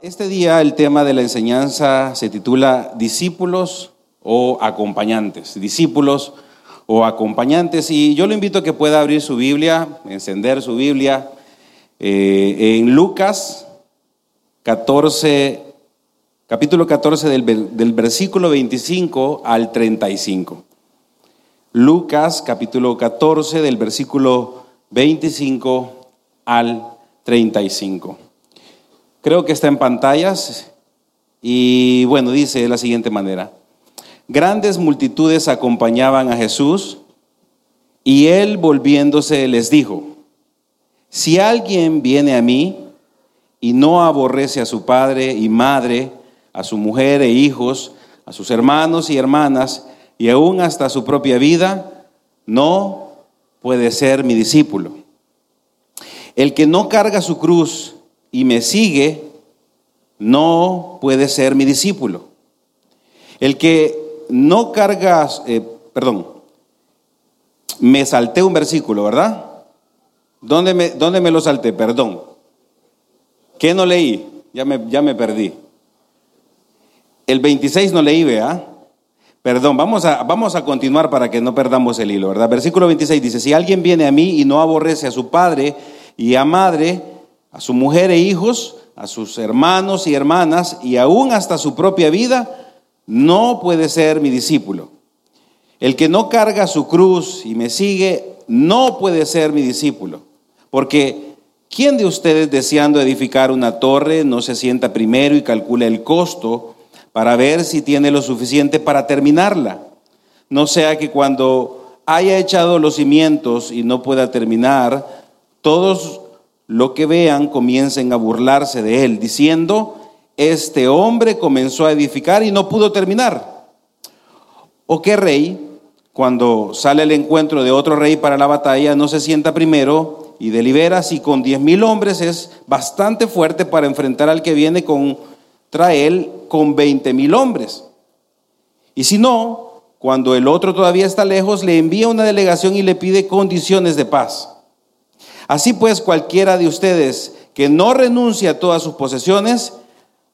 Este día el tema de la enseñanza se titula Discípulos o acompañantes. Discípulos o acompañantes. Y yo lo invito a que pueda abrir su Biblia, encender su Biblia eh, en Lucas 14, capítulo 14 del, del versículo 25 al 35. Lucas capítulo 14 del versículo 25 al 35. Creo que está en pantallas y bueno, dice de la siguiente manera. Grandes multitudes acompañaban a Jesús y él volviéndose les dijo, si alguien viene a mí y no aborrece a su padre y madre, a su mujer e hijos, a sus hermanos y hermanas, y aún hasta su propia vida, no puede ser mi discípulo. El que no carga su cruz y me sigue, no puede ser mi discípulo. El que no carga, eh, perdón, me salté un versículo, ¿verdad? ¿Dónde me, ¿Dónde me lo salté? Perdón. ¿Qué no leí? Ya me, ya me perdí. El 26 no leí, vea. Perdón, vamos a, vamos a continuar para que no perdamos el hilo, ¿verdad? Versículo 26 dice, si alguien viene a mí y no aborrece a su padre y a madre, a su mujer e hijos, a sus hermanos y hermanas y aún hasta su propia vida, no puede ser mi discípulo. El que no carga su cruz y me sigue, no puede ser mi discípulo. Porque ¿quién de ustedes deseando edificar una torre no se sienta primero y calcula el costo para ver si tiene lo suficiente para terminarla? No sea que cuando haya echado los cimientos y no pueda terminar, todos lo que vean comiencen a burlarse de él, diciendo, este hombre comenzó a edificar y no pudo terminar. ¿O qué rey, cuando sale el encuentro de otro rey para la batalla, no se sienta primero y delibera si con diez mil hombres es bastante fuerte para enfrentar al que viene contra él con veinte mil hombres? Y si no, cuando el otro todavía está lejos, le envía una delegación y le pide condiciones de paz. Así pues, cualquiera de ustedes que no renuncia a todas sus posesiones,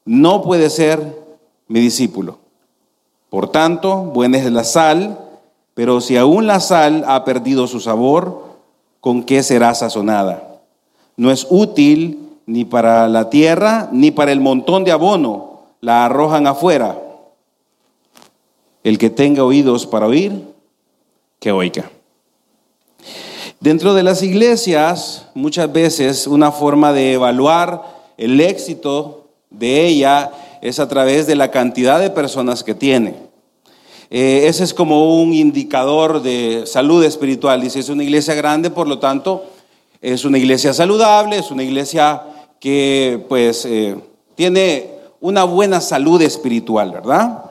no puede ser mi discípulo. Por tanto, buena es la sal, pero si aún la sal ha perdido su sabor, ¿con qué será sazonada? No es útil ni para la tierra, ni para el montón de abono, la arrojan afuera. El que tenga oídos para oír, que oiga. Dentro de las iglesias, muchas veces una forma de evaluar el éxito de ella es a través de la cantidad de personas que tiene. Eh, ese es como un indicador de salud espiritual. Dice, es una iglesia grande, por lo tanto, es una iglesia saludable, es una iglesia que pues eh, tiene una buena salud espiritual, ¿verdad?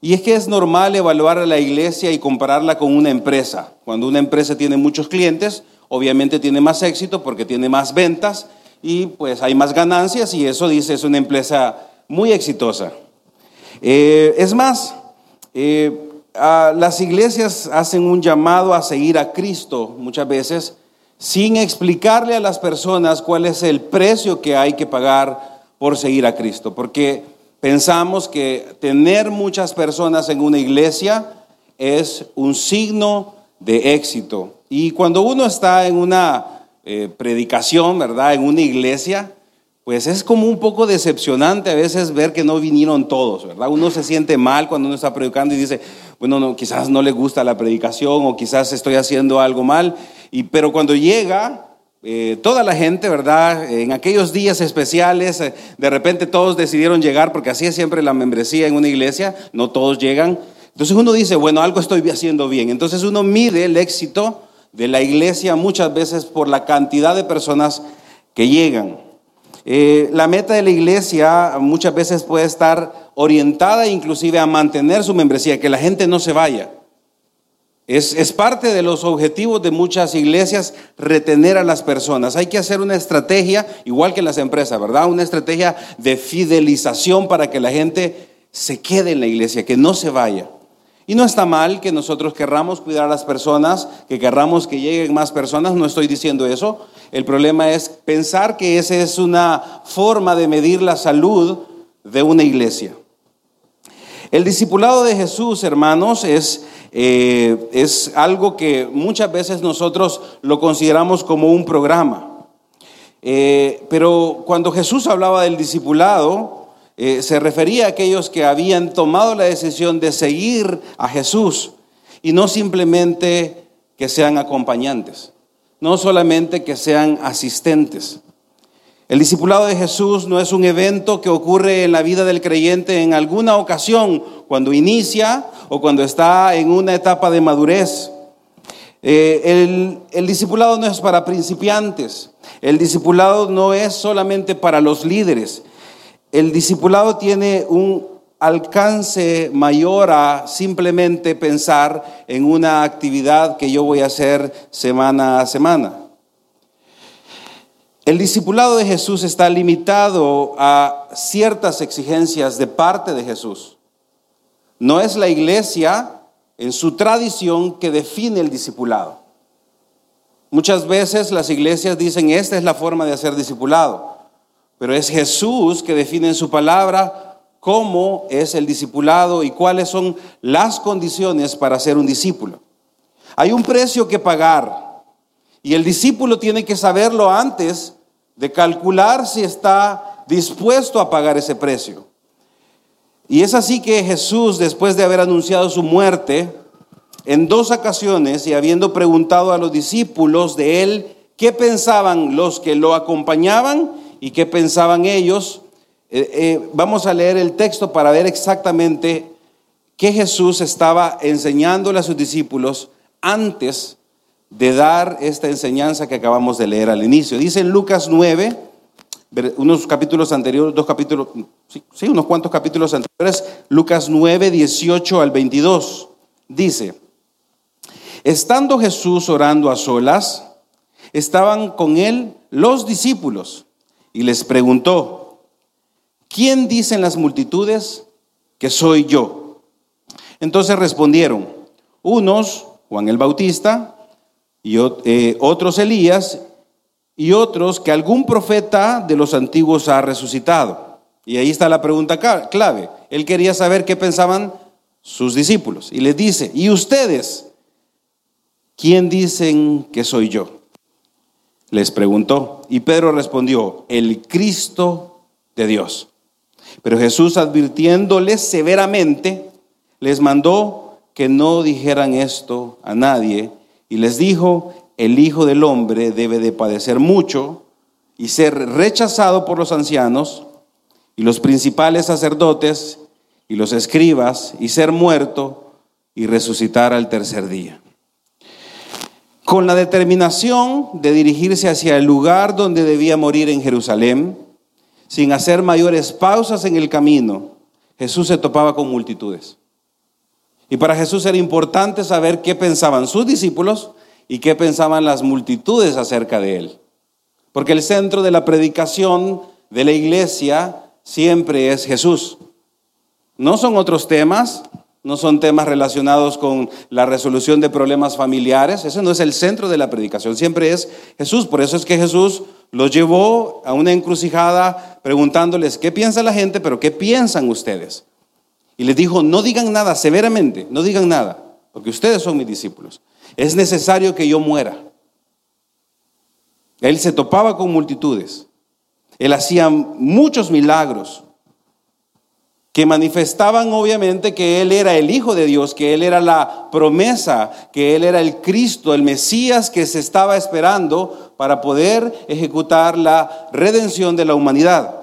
Y es que es normal evaluar a la iglesia y compararla con una empresa. Cuando una empresa tiene muchos clientes, obviamente tiene más éxito porque tiene más ventas y pues hay más ganancias y eso dice es una empresa muy exitosa. Eh, es más, eh, las iglesias hacen un llamado a seguir a Cristo muchas veces sin explicarle a las personas cuál es el precio que hay que pagar por seguir a Cristo. Porque pensamos que tener muchas personas en una iglesia es un signo de éxito. Y cuando uno está en una eh, predicación, ¿verdad? En una iglesia, pues es como un poco decepcionante a veces ver que no vinieron todos, ¿verdad? Uno se siente mal cuando uno está predicando y dice, bueno, no, quizás no le gusta la predicación o quizás estoy haciendo algo mal, y, pero cuando llega eh, toda la gente, ¿verdad? En aquellos días especiales, eh, de repente todos decidieron llegar, porque así es siempre la membresía en una iglesia, no todos llegan. Entonces uno dice, bueno, algo estoy haciendo bien. Entonces uno mide el éxito de la iglesia muchas veces por la cantidad de personas que llegan. Eh, la meta de la iglesia muchas veces puede estar orientada inclusive a mantener su membresía, que la gente no se vaya. Es, parte de los objetivos de muchas iglesias retener a las personas. Hay que hacer una estrategia, igual que las empresas, ¿verdad? Una estrategia de fidelización para que la gente se quede en la iglesia, que no se vaya. Y no está mal que nosotros querramos cuidar a las personas, que querramos que lleguen más personas, no estoy diciendo eso. El problema es pensar que esa es una forma de medir la salud de una iglesia. El discipulado de Jesús, hermanos, es, eh, es algo que muchas veces nosotros lo consideramos como un programa. Eh, pero cuando Jesús hablaba del discipulado, eh, se refería a aquellos que habían tomado la decisión de seguir a Jesús y no simplemente que sean acompañantes, no solamente que sean asistentes. El discipulado de Jesús no es un evento que ocurre en la vida del creyente en alguna ocasión, cuando inicia o cuando está en una etapa de madurez. Eh, el, el discipulado no es para principiantes, el discipulado no es solamente para los líderes, el discipulado tiene un alcance mayor a simplemente pensar en una actividad que yo voy a hacer semana a semana. El discipulado de Jesús está limitado a ciertas exigencias de parte de Jesús. No es la iglesia en su tradición que define el discipulado. Muchas veces las iglesias dicen, esta es la forma de hacer discipulado. Pero es Jesús que define en su palabra cómo es el discipulado y cuáles son las condiciones para ser un discípulo. Hay un precio que pagar y el discípulo tiene que saberlo antes de calcular si está dispuesto a pagar ese precio. Y es así que Jesús, después de haber anunciado su muerte, en dos ocasiones y habiendo preguntado a los discípulos de él qué pensaban los que lo acompañaban, y qué pensaban ellos. Eh, eh, vamos a leer el texto para ver exactamente qué Jesús estaba enseñándole a sus discípulos antes de dar esta enseñanza que acabamos de leer al inicio. Dice en Lucas 9, unos capítulos anteriores, dos capítulos, sí, unos cuantos capítulos anteriores, Lucas 9, 18 al 22, dice, estando Jesús orando a solas, estaban con él los discípulos y les preguntó, ¿quién dicen las multitudes que soy yo? Entonces respondieron, unos, Juan el Bautista, y eh, otros Elías, y otros que algún profeta de los antiguos ha resucitado. Y ahí está la pregunta clave. Él quería saber qué pensaban sus discípulos. Y les dice, ¿y ustedes? ¿Quién dicen que soy yo? les preguntó. Y Pedro respondió, el Cristo de Dios. Pero Jesús advirtiéndoles severamente, les mandó que no dijeran esto a nadie y les dijo, el Hijo del Hombre debe de padecer mucho y ser rechazado por los ancianos y los principales sacerdotes y los escribas y ser muerto y resucitar al tercer día con la determinación de dirigirse hacia el lugar donde debía morir en Jerusalén, sin hacer mayores pausas en el camino, Jesús se topaba con multitudes. Y para Jesús era importante saber qué pensaban sus discípulos y qué pensaban las multitudes acerca de él. Porque el centro de la predicación de la iglesia siempre es Jesús. No son otros temas, no son temas relacionados con la resolución de problemas familiares, ese no es el centro de la predicación, siempre es Jesús. Por eso es que Jesús los llevó a una encrucijada preguntándoles, ¿qué piensa la gente? Pero ¿qué piensan ustedes? Y les dijo, no digan nada severamente, no digan nada, porque ustedes son mis discípulos. Es necesario que yo muera. Él se topaba con multitudes. Él hacía muchos milagros, que manifestaban obviamente que Él era el Hijo de Dios, que Él era la promesa, que Él era el Cristo, el Mesías que se estaba esperando para poder ejecutar la redención de la humanidad.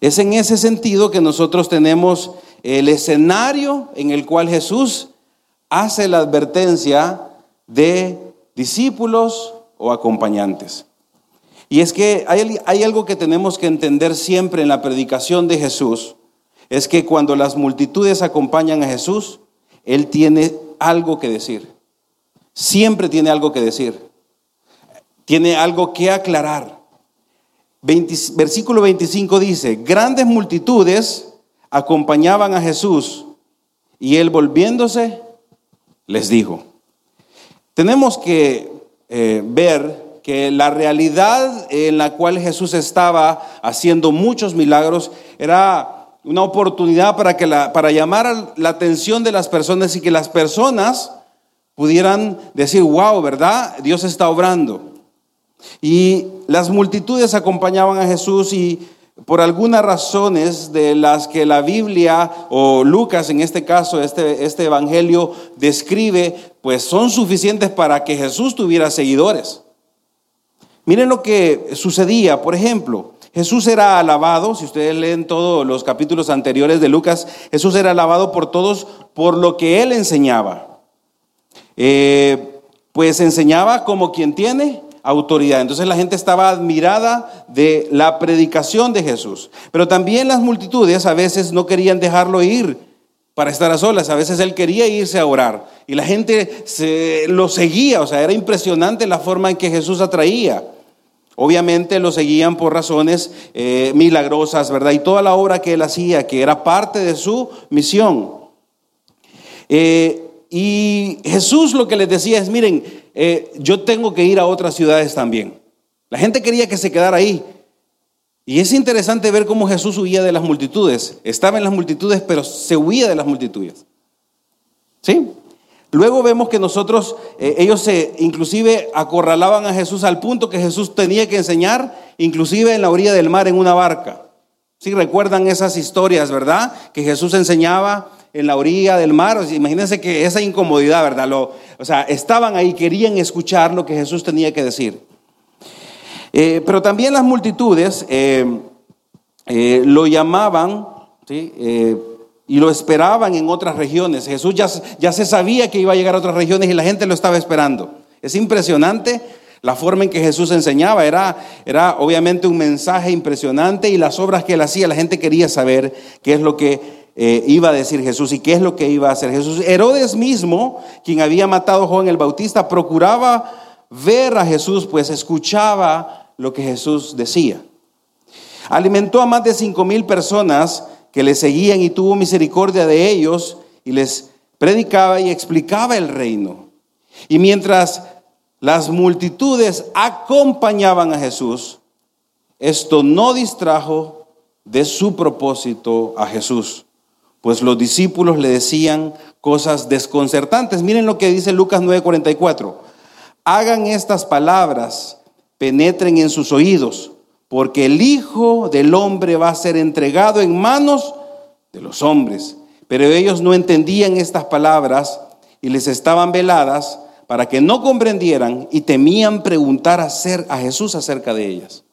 Es en ese sentido que nosotros tenemos el escenario en el cual Jesús hace la advertencia de discípulos o acompañantes. Y es que hay, algo que tenemos que entender siempre en la predicación de Jesús, es que cuando las multitudes acompañan a Jesús, Él tiene algo que decir. Siempre tiene algo que decir. Tiene algo que aclarar. Versículo 25 dice, grandes multitudes acompañaban a Jesús Y él volviéndose, les dijo, tenemos que eh, ver que la realidad en la cual Jesús estaba haciendo muchos milagros era una oportunidad para, que la, para llamar la atención de las personas y que las personas pudieran decir, wow, ¿verdad? Dios está obrando. Y las multitudes acompañaban a Jesús y por algunas razones de las que la Biblia o Lucas en este caso, este, este evangelio describe, pues son suficientes para que Jesús tuviera seguidores. Miren lo que sucedía, por ejemplo, Jesús era alabado, si ustedes leen todos los capítulos anteriores de Lucas, Jesús era alabado por todos por lo que él enseñaba. Eh, pues enseñaba como quien tiene autoridad. Entonces la gente estaba admirada de la predicación de Jesús. Pero también las multitudes a veces no querían dejarlo ir para estar a solas. A veces él quería irse a orar y la gente se, lo seguía. O sea, era impresionante la forma en que Jesús atraía. Obviamente lo seguían por razones eh, milagrosas, ¿verdad? Y toda la obra que él hacía, que era parte de su misión. Eh, y Jesús lo que les decía es, miren, eh, yo tengo que ir a otras ciudades también. La gente quería que se quedara ahí. Y es interesante ver cómo Jesús huía de las multitudes. Estaba en las multitudes, pero se huía de las multitudes. ¿Sí? Luego vemos que nosotros, eh, ellos se inclusive acorralaban a Jesús al punto que Jesús tenía que enseñar, inclusive en la orilla del mar en una barca. ¿Sí recuerdan esas historias, ¿verdad? Que Jesús enseñaba en la orilla del mar. imagínense que esa incomodidad, ¿verdad? O sea, estaban ahí, querían escuchar lo que Jesús tenía que decir. Eh, pero también las multitudes eh, eh, lo llamaban y lo esperaban en otras regiones. Jesús ya, ya se sabía que iba a llegar a otras regiones y la gente lo estaba esperando. Es impresionante la forma en que Jesús enseñaba era, era obviamente un mensaje impresionante y las obras que él hacía, la gente quería saber qué es lo que eh, iba a decir Jesús y qué es lo que iba a hacer Jesús. Herodes mismo, quien había matado a Juan el Bautista, procuraba ver a Jesús, pues escuchaba lo que Jesús decía. Alimentó a más de cinco mil personas que le seguían y tuvo misericordia de ellos y les predicaba y explicaba el reino. Y mientras las multitudes acompañaban a Jesús, esto no distrajo de su propósito a Jesús pues los discípulos le decían cosas desconcertantes. Miren lo que dice Lucas 9:44. Hagan estas palabras, penetren en sus oídos, porque el Hijo del Hombre va a ser entregado en manos de los hombres. Pero ellos no entendían estas palabras y les estaban veladas para que no comprendieran y temían preguntar a, a Jesús acerca de ellas.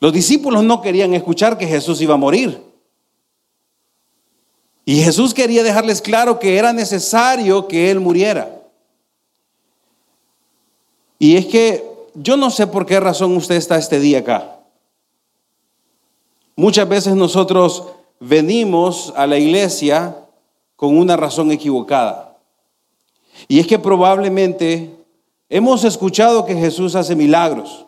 Los discípulos no querían escuchar que Jesús iba a morir. Y Jesús quería dejarles claro que era necesario que Él muriera. Y es que yo no sé por qué razón usted está este día acá. Muchas veces nosotros venimos a la iglesia con una razón equivocada. Y es que probablemente hemos escuchado que Jesús hace milagros.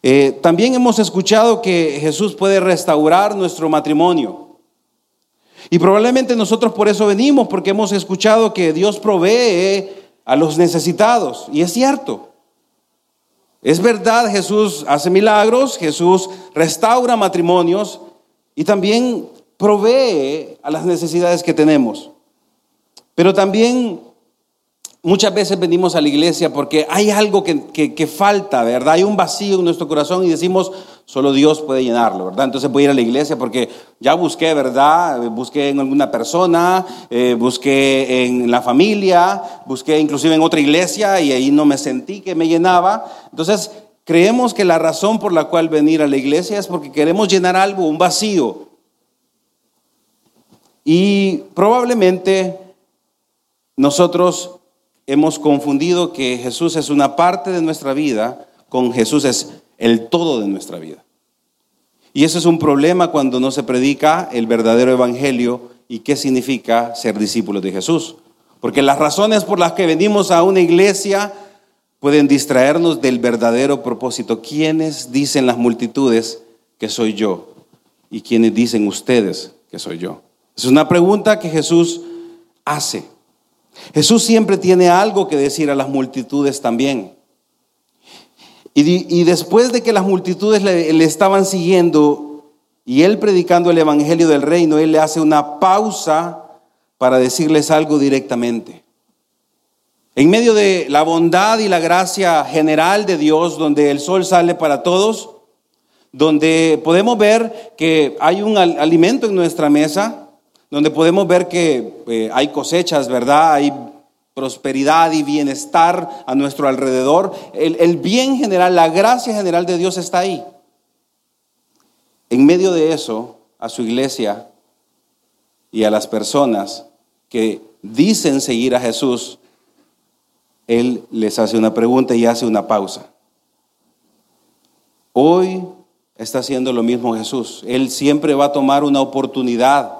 Eh, también hemos escuchado que Jesús puede restaurar nuestro matrimonio. Y probablemente nosotros por eso venimos, porque hemos escuchado que Dios provee a los necesitados. Y es cierto. Es verdad, Jesús hace milagros, Jesús restaura matrimonios y también provee a las necesidades que tenemos. Pero también Muchas veces venimos a la iglesia porque hay algo que, falta, ¿verdad? Hay un vacío en nuestro corazón y decimos, solo Dios puede llenarlo, ¿verdad? Entonces voy a ir a la iglesia porque ya busqué, ¿verdad? Busqué en alguna persona, eh, busqué en la familia, busqué inclusive en otra iglesia y ahí no me sentí que me llenaba. Entonces creemos que la razón por la cual venir a la iglesia es porque queremos llenar algo, un vacío. Y probablemente nosotros hemos confundido que Jesús es una parte de nuestra vida con Jesús es el todo de nuestra vida. Y eso es un problema cuando no se predica el verdadero evangelio y qué significa ser discípulos de Jesús. Porque las razones por las que venimos a una iglesia pueden distraernos del verdadero propósito. ¿Quiénes dicen las multitudes que soy yo? ¿Y quiénes dicen ustedes que soy yo? Es una pregunta que Jesús hace. Jesús siempre tiene algo que decir a las multitudes también. Y, después de que las multitudes le, estaban siguiendo y él predicando el Evangelio del Reino, él le hace una pausa para decirles algo directamente. En medio de la bondad y la gracia general de Dios, donde el sol sale para todos, donde podemos ver que hay un alimento en nuestra mesa, donde podemos ver que eh, hay cosechas, ¿verdad? Hay prosperidad y bienestar a nuestro alrededor. El, el bien general, la gracia general de Dios está ahí. En medio de eso, a su iglesia y a las personas que dicen seguir a Jesús, Él les hace una pregunta y hace una pausa. Hoy está haciendo lo mismo Jesús. Él siempre va a tomar una oportunidad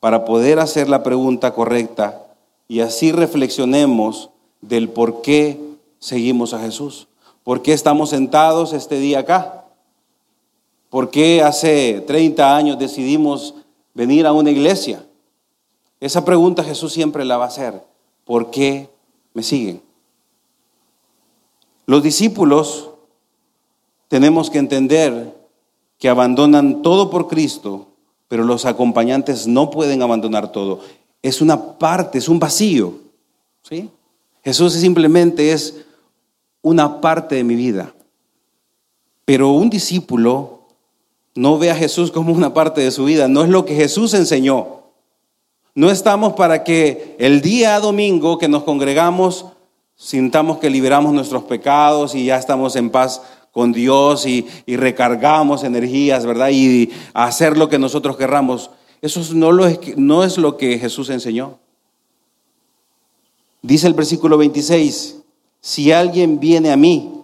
para poder hacer la pregunta correcta y así reflexionemos del por qué seguimos a Jesús. ¿Por qué estamos sentados este día acá? ¿Por qué hace 30 años decidimos venir a una iglesia? Esa pregunta Jesús siempre la va a hacer. ¿Por qué me siguen? Los discípulos tenemos que entender que abandonan todo por Cristo, pero los acompañantes no pueden abandonar todo. Es una parte, es un vacío. ¿sí? Jesús simplemente es una parte de mi vida. Pero un discípulo no ve a Jesús como una parte de su vida, no es lo que Jesús enseñó. No estamos para que el día domingo que nos congregamos sintamos que liberamos nuestros pecados y ya estamos en paz con Dios y, recargamos energías, ¿verdad? Y hacer lo que nosotros querramos. Eso no, lo es, no es lo que Jesús enseñó. Dice el versículo 26, si alguien viene a mí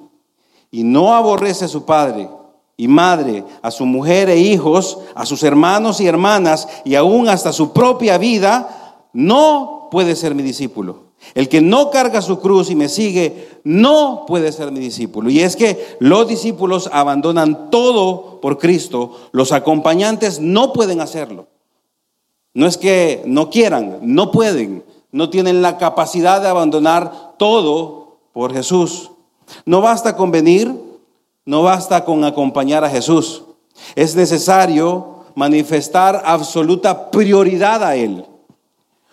y no aborrece a su padre y madre, a su mujer e hijos, a sus hermanos y hermanas y aún hasta su propia vida, no puede ser mi discípulo. El que no carga su cruz y me sigue no puede ser mi discípulo. Y es que los discípulos abandonan todo por Cristo. Los acompañantes no pueden hacerlo. No es que no quieran, no pueden. No tienen la capacidad de abandonar todo por Jesús. No basta con venir, no basta con acompañar a Jesús. Es necesario manifestar absoluta prioridad a Él.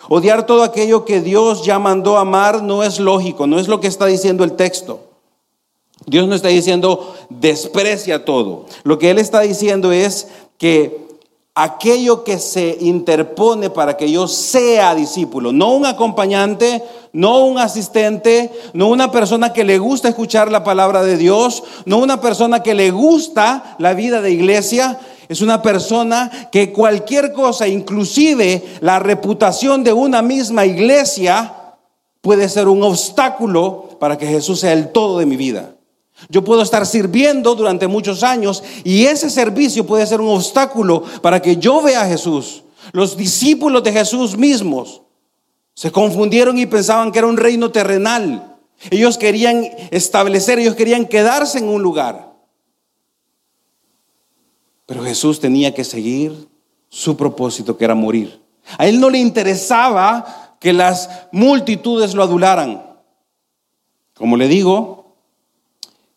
Odiar todo aquello que Dios ya mandó amar no es lógico, no es lo que está diciendo el texto. Dios no está diciendo desprecia todo. Lo que Él está diciendo es que aquello que se interpone para que yo sea discípulo, no un acompañante, no un asistente, no una persona que le gusta escuchar la palabra de Dios, no una persona que le gusta la vida de iglesia, es una persona que cualquier cosa, inclusive la reputación de una misma iglesia, puede ser un obstáculo para que Jesús sea el todo de mi vida. Yo puedo estar sirviendo durante muchos años y ese servicio puede ser un obstáculo para que yo vea a Jesús. Los discípulos de Jesús mismos se confundieron y pensaban que era un reino terrenal. Ellos querían establecer, ellos querían quedarse en un lugar. Pero Jesús tenía que seguir su propósito, que era morir. A él no le interesaba que las multitudes lo adularan. Como le digo,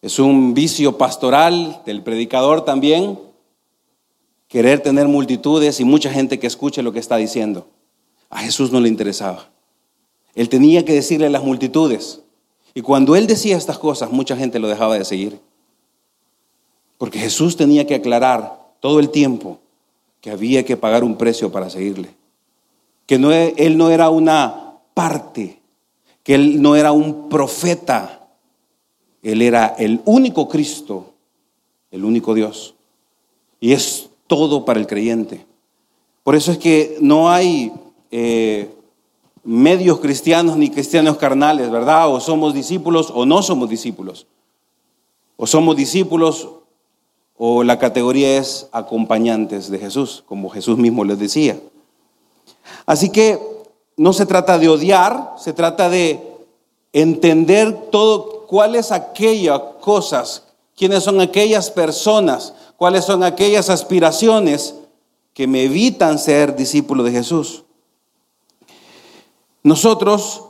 es un vicio pastoral del predicador también, querer tener multitudes y mucha gente que escuche lo que está diciendo. A Jesús no le interesaba. Él tenía que decirle a las multitudes. Y cuando él decía estas cosas, mucha gente lo dejaba de seguir. Porque Jesús tenía que aclarar todo el tiempo que había que pagar un precio para seguirle. Que no, e, él no era una parte, que él no era un profeta, él era el único Cristo, el único Dios. Y es todo para el creyente. Por eso es que no hay eh, medios cristianos ni cristianos carnales, ¿verdad? O somos discípulos o no somos discípulos. O somos discípulos o la categoría es acompañantes de Jesús, como Jesús mismo les decía. Así que no se trata de odiar, se trata de entender todo cuáles aquellas cosas, quiénes son aquellas personas, cuáles son aquellas aspiraciones que me evitan ser discípulo de Jesús. Nosotros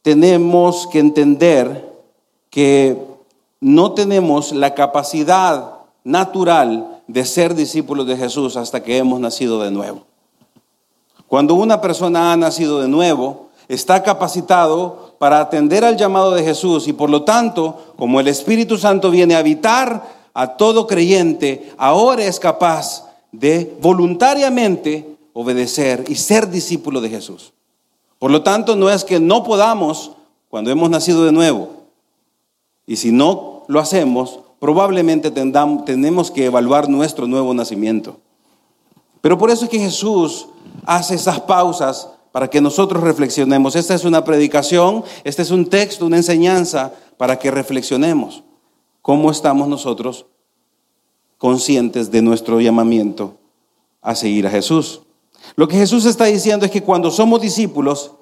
tenemos que entender que no tenemos la capacidad natural de ser discípulos de Jesús hasta que hemos nacido de nuevo. Cuando una persona ha nacido de nuevo, está capacitado para atender al llamado de Jesús y por lo tanto, como el Espíritu Santo viene a habitar a todo creyente, ahora es capaz de voluntariamente obedecer y ser discípulo de Jesús. Por lo tanto, no es que no podamos cuando hemos nacido de nuevo. Y si no lo hacemos, probablemente tenemos que evaluar nuestro nuevo nacimiento. Pero por eso es que Jesús hace esas pausas para que nosotros reflexionemos. Esta es una predicación, este es un texto, una enseñanza para que reflexionemos cómo estamos nosotros conscientes de nuestro llamamiento a seguir a Jesús. Lo que Jesús está diciendo es que cuando somos discípulos,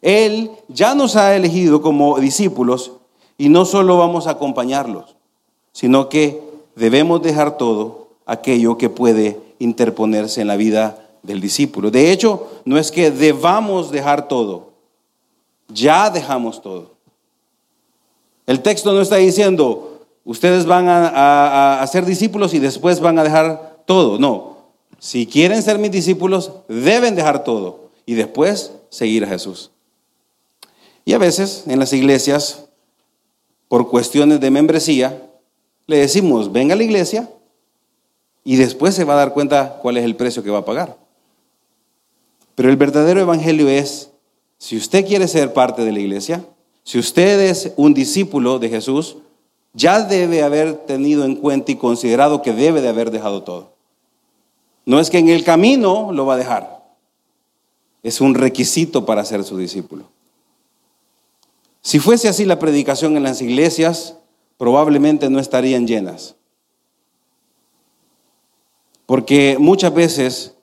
Él ya nos ha elegido como discípulos y no solo vamos a acompañarlos, sino que debemos dejar todo aquello que puede interponerse en la vida del discípulo. De hecho, no es que debamos dejar todo, ya dejamos todo. El texto no está diciendo, ustedes van a, ser discípulos y después van a dejar todo. No, si quieren ser mis discípulos, deben dejar todo y después seguir a Jesús. Y a veces en las iglesias, por cuestiones de membresía, le decimos, venga a la iglesia y después se va a dar cuenta cuál es el precio que va a pagar. Pero el verdadero evangelio es, si usted quiere ser parte de la iglesia, si usted es un discípulo de Jesús, ya debe haber tenido en cuenta y considerado que debe de haber dejado todo. No es que en el camino lo va a dejar. Es un requisito para ser su discípulo. Si fuese así la predicación en las iglesias, probablemente no estarían llenas. Porque muchas veces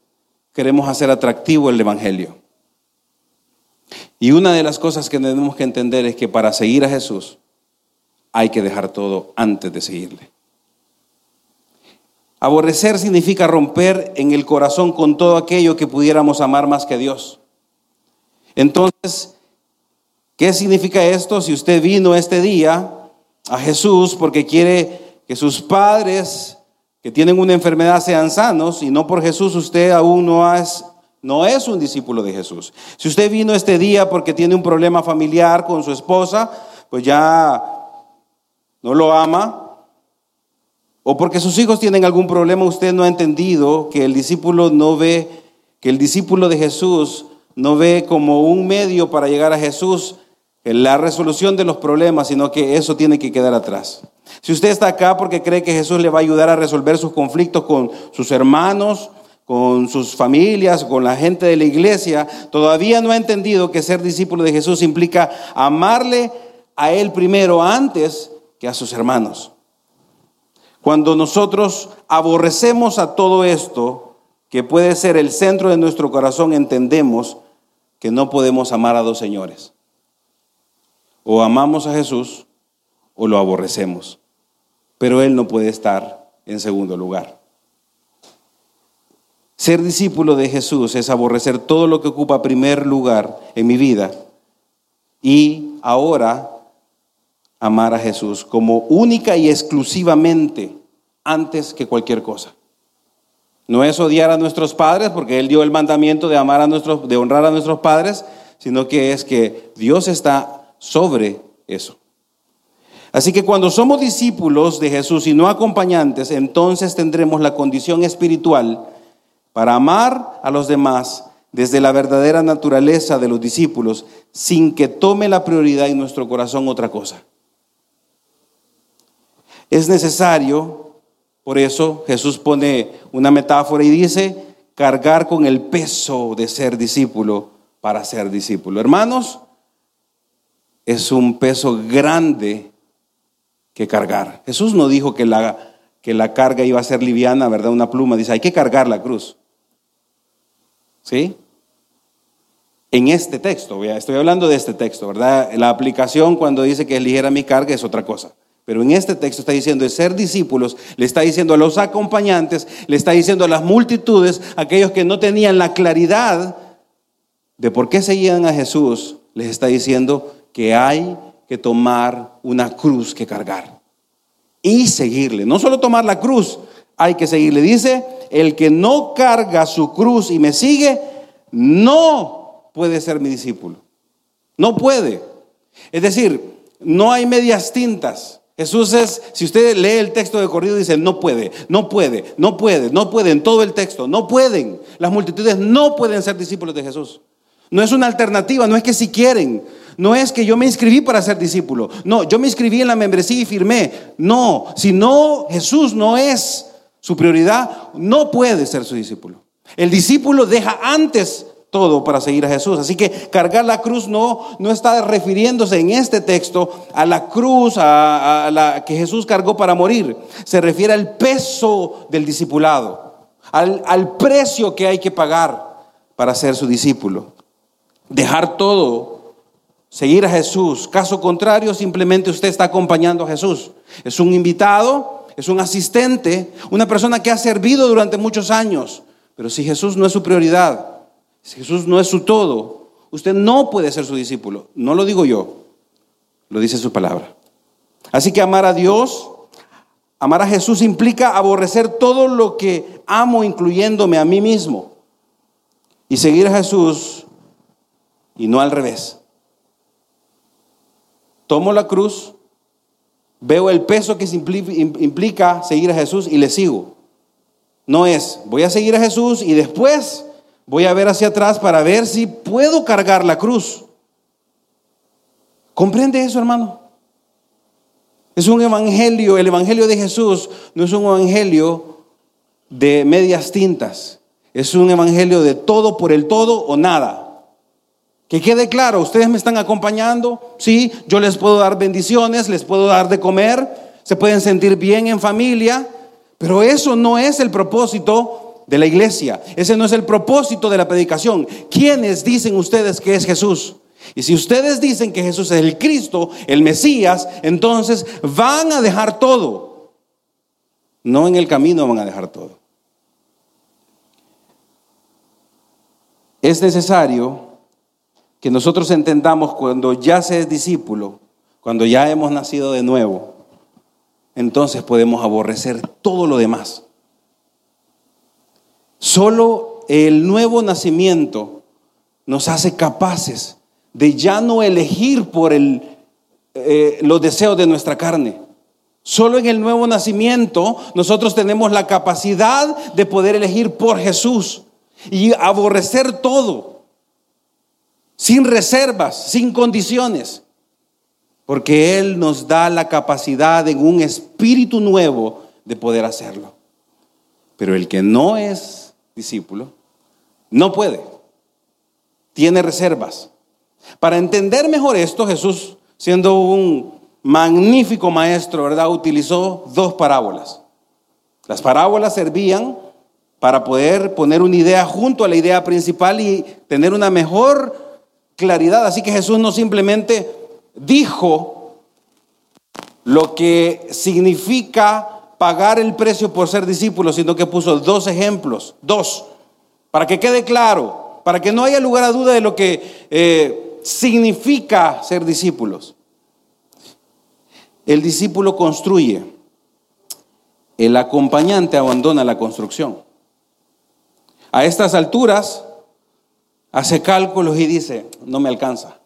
queremos hacer atractivo el Evangelio. Y una de las cosas que tenemos que entender es que para seguir a Jesús hay que dejar todo antes de seguirle. Aborrecer significa romper en el corazón con todo aquello que pudiéramos amar más que Dios. Entonces, ¿qué significa esto? Si usted vino este día a Jesús porque quiere que sus padres que tienen una enfermedad sean sanos y no por Jesús usted aún no es, no es un discípulo de Jesús. Si usted vino este día porque tiene un problema familiar con su esposa, pues ya no lo ama, o porque sus hijos tienen algún problema, usted no ha entendido que el discípulo no ve, que el discípulo de Jesús no ve como un medio para llegar a Jesús la resolución de los problemas, sino que eso tiene que quedar atrás. Si usted está acá porque cree que Jesús le va a ayudar a resolver sus conflictos con sus hermanos, con sus familias, con la gente de la iglesia, todavía no ha entendido que ser discípulo de Jesús implica amarle a Él primero antes que a sus hermanos. Cuando nosotros aborrecemos a todo esto, que puede ser el centro de nuestro corazón, entendemos que no podemos amar a dos señores. O amamos a Jesús o lo aborrecemos. Pero Él no puede estar en segundo lugar. Ser discípulo de Jesús es aborrecer todo lo que ocupa primer lugar en mi vida y ahora amar a Jesús como única y exclusivamente antes que cualquier cosa. No es odiar a nuestros padres porque Él dio el mandamiento de amar a nuestros, de honrar a nuestros padres, sino que es que Dios está sobre eso. Así que cuando somos discípulos de Jesús y no acompañantes, entonces tendremos la condición espiritual para amar a los demás desde la verdadera naturaleza de los discípulos, sin que tome la prioridad en nuestro corazón otra cosa. Es necesario, por eso Jesús pone una metáfora y dice, cargar con el peso de ser discípulo para ser discípulo. Hermanos, es un peso grande que cargar. Jesús no dijo que la, que la carga iba a ser liviana, ¿verdad? Una pluma, dice, hay que cargar la cruz. ¿Sí? En este texto, estoy hablando de este texto, ¿verdad? La aplicación cuando dice que es ligera mi carga es otra cosa. Pero en este texto está diciendo de ser discípulos, le está diciendo a los acompañantes, le está diciendo a las multitudes, aquellos que no tenían la claridad de por qué seguían a Jesús, les está diciendo que hay que tomar una cruz que cargar y seguirle. No solo tomar la cruz, hay que seguirle. Dice, el que no carga su cruz y me sigue, no puede ser mi discípulo. No puede. Es decir, no hay medias tintas. Jesús es, si usted lee el texto de corrido, dice, no puede, no puede, no puede, no puede, en todo el texto, no pueden. Las multitudes no pueden ser discípulos de Jesús. No es una alternativa, no es que si quieren, no es que yo me inscribí para ser discípulo, no, yo me inscribí en la membresía y firmé. No, si no, Jesús no es su prioridad, no puede ser su discípulo. El discípulo deja antes todo para seguir a Jesús. Así que cargar la cruz no, no está refiriéndose en este texto a la cruz a, la que Jesús cargó para morir. Se refiere al peso del discipulado, al, al precio que hay que pagar para ser su discípulo. Dejar todo, seguir a Jesús. Caso contrario, simplemente usted está acompañando a Jesús. Es un invitado, es un asistente, una persona que ha servido durante muchos años. Pero si Jesús no es su prioridad, si Jesús no es su todo, usted no puede ser su discípulo. No lo digo yo, lo dice su palabra. Así que amar a Dios, amar a Jesús implica aborrecer todo lo que amo, incluyéndome a mí mismo. Y seguir a Jesús y no al revés. Tomo la cruz, veo el peso que implica seguir a Jesús y le sigo. No es, voy a seguir a Jesús y después Voy a ver hacia atrás para ver si puedo cargar la cruz. ¿Comprende eso, hermano? Es un evangelio, el evangelio de Jesús no es un evangelio de medias tintas. Es un evangelio de todo por el todo o nada. Que quede claro, ustedes me están acompañando, sí, yo les puedo dar bendiciones, les puedo dar de comer, se pueden sentir bien en familia, pero eso no es el propósito de la iglesia. Ese no es el propósito de la predicación. ¿Quiénes dicen ustedes que es Jesús? Y si ustedes dicen que Jesús es el Cristo, el Mesías, entonces van a dejar todo. No en el camino van a dejar todo. Es necesario que nosotros entendamos cuando ya se es discípulo, cuando ya hemos nacido de nuevo, entonces podemos aborrecer todo lo demás. Solo el nuevo nacimiento nos hace capaces de ya no elegir por el, eh, los deseos de nuestra carne. Solo en el nuevo nacimiento nosotros tenemos la capacidad de poder elegir por Jesús y aborrecer todo, sin reservas, sin condiciones, porque Él nos da la capacidad en un espíritu nuevo de poder hacerlo. Pero el que no es discípulo, no puede. Tiene reservas. Para entender mejor esto, Jesús, siendo un magnífico maestro, ¿verdad? Utilizó dos parábolas. Las parábolas servían para poder poner una idea junto a la idea principal y tener una mejor claridad. Así que Jesús no simplemente dijo lo que significa pagar el precio por ser discípulo, sino que puso dos ejemplos, dos, para que quede claro, para que no haya lugar a duda de lo que eh, significa ser discípulos. El discípulo construye, el acompañante abandona la construcción. A estas alturas hace cálculos y dice, no me alcanza.